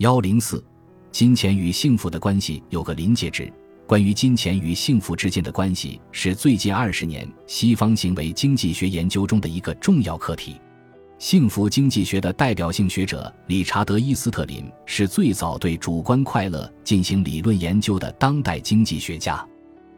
幺零四，金钱与幸福的关系有个临界值。关于金钱与幸福之间的关系，是最近二十年西方行为经济学研究中的一个重要课题。幸福经济学的代表性学者理查德·伊斯特林是最早对主观快乐进行理论研究的当代经济学家。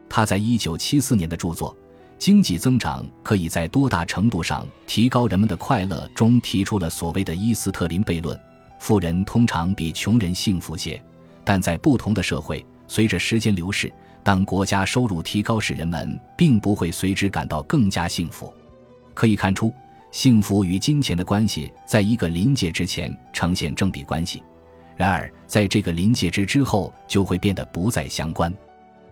他在一九七四年的著作《经济增长可以在多大程度上提高人们的快乐》中提出了所谓的伊斯特林悖论：富人通常比穷人幸福些，但在不同的社会。随着时间流逝，当国家收入提高时，人们并不会随之感到更加幸福。可以看出，幸福与金钱的关系在一个临界之前呈现正比关系，然而在这个临界值之后就会变得不再相关。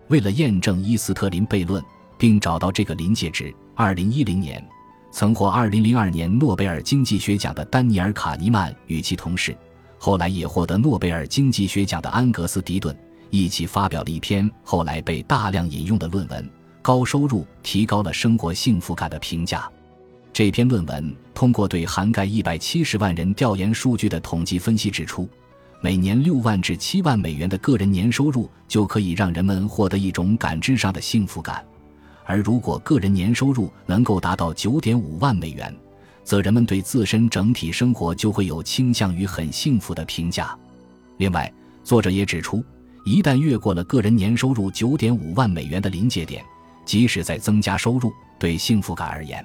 为了验证伊斯特林悖论，并找到这个临界值，二零一零年，曾获二零零二年诺贝尔经济学奖的丹尼尔·卡尼曼与其同事，后来也获得诺贝尔经济学奖的安格斯·迪顿。一起发表了一篇后来被大量引用的论文《高收入提高了生活幸福感的评价》。这篇论文通过对涵盖一百七十万人调研数据的统计分析指出，每年六万至七万美元的个人年收入就可以让人们获得一种感知上的幸福感，而如果个人年收入能够达到九点五万美元，则人们对自身整体生活就会有倾向于很幸福的评价。另外，作者也指出。一旦越过了个人年收入九点五万美元的临界点，即使在增加收入，对幸福感而言，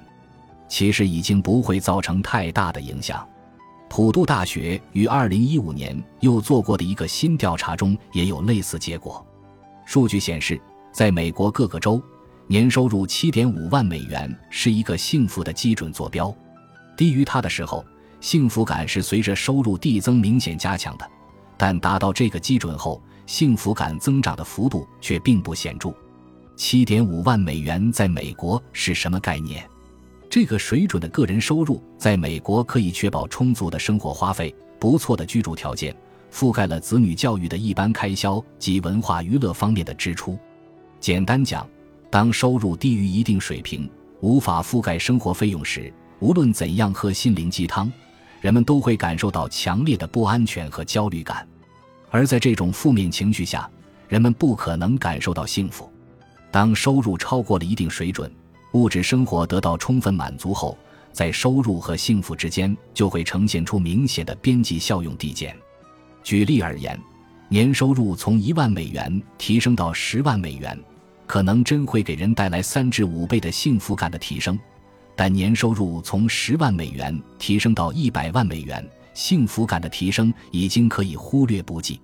其实已经不会造成太大的影响。普渡大学于二零一五年又做过的一个新调查中也有类似结果。数据显示，在美国各个州，年收入七点五万美元是一个幸福的基准坐标，低于它的时候，幸福感是随着收入递增明显加强的，但达到这个基准后。幸福感增长的幅度却并不显著。七点五万美元在美国是什么概念？这个水准的个人收入在美国可以确保充足的生活花费、不错的居住条件，覆盖了子女教育的一般开销及文化娱乐方面的支出。简单讲，当收入低于一定水平，无法覆盖生活费用时，无论怎样喝心灵鸡汤，人们都会感受到强烈的不安全和焦虑感。而在这种负面情绪下，人们不可能感受到幸福。当收入超过了一定水准，物质生活得到充分满足后，在收入和幸福之间就会呈现出明显的边际效用递减。举例而言，年收入从一万美元提升到十万美元，可能真会给人带来三至五倍的幸福感的提升；但年收入从十万美元提升到一百万美元，幸福感的提升已经可以忽略不计。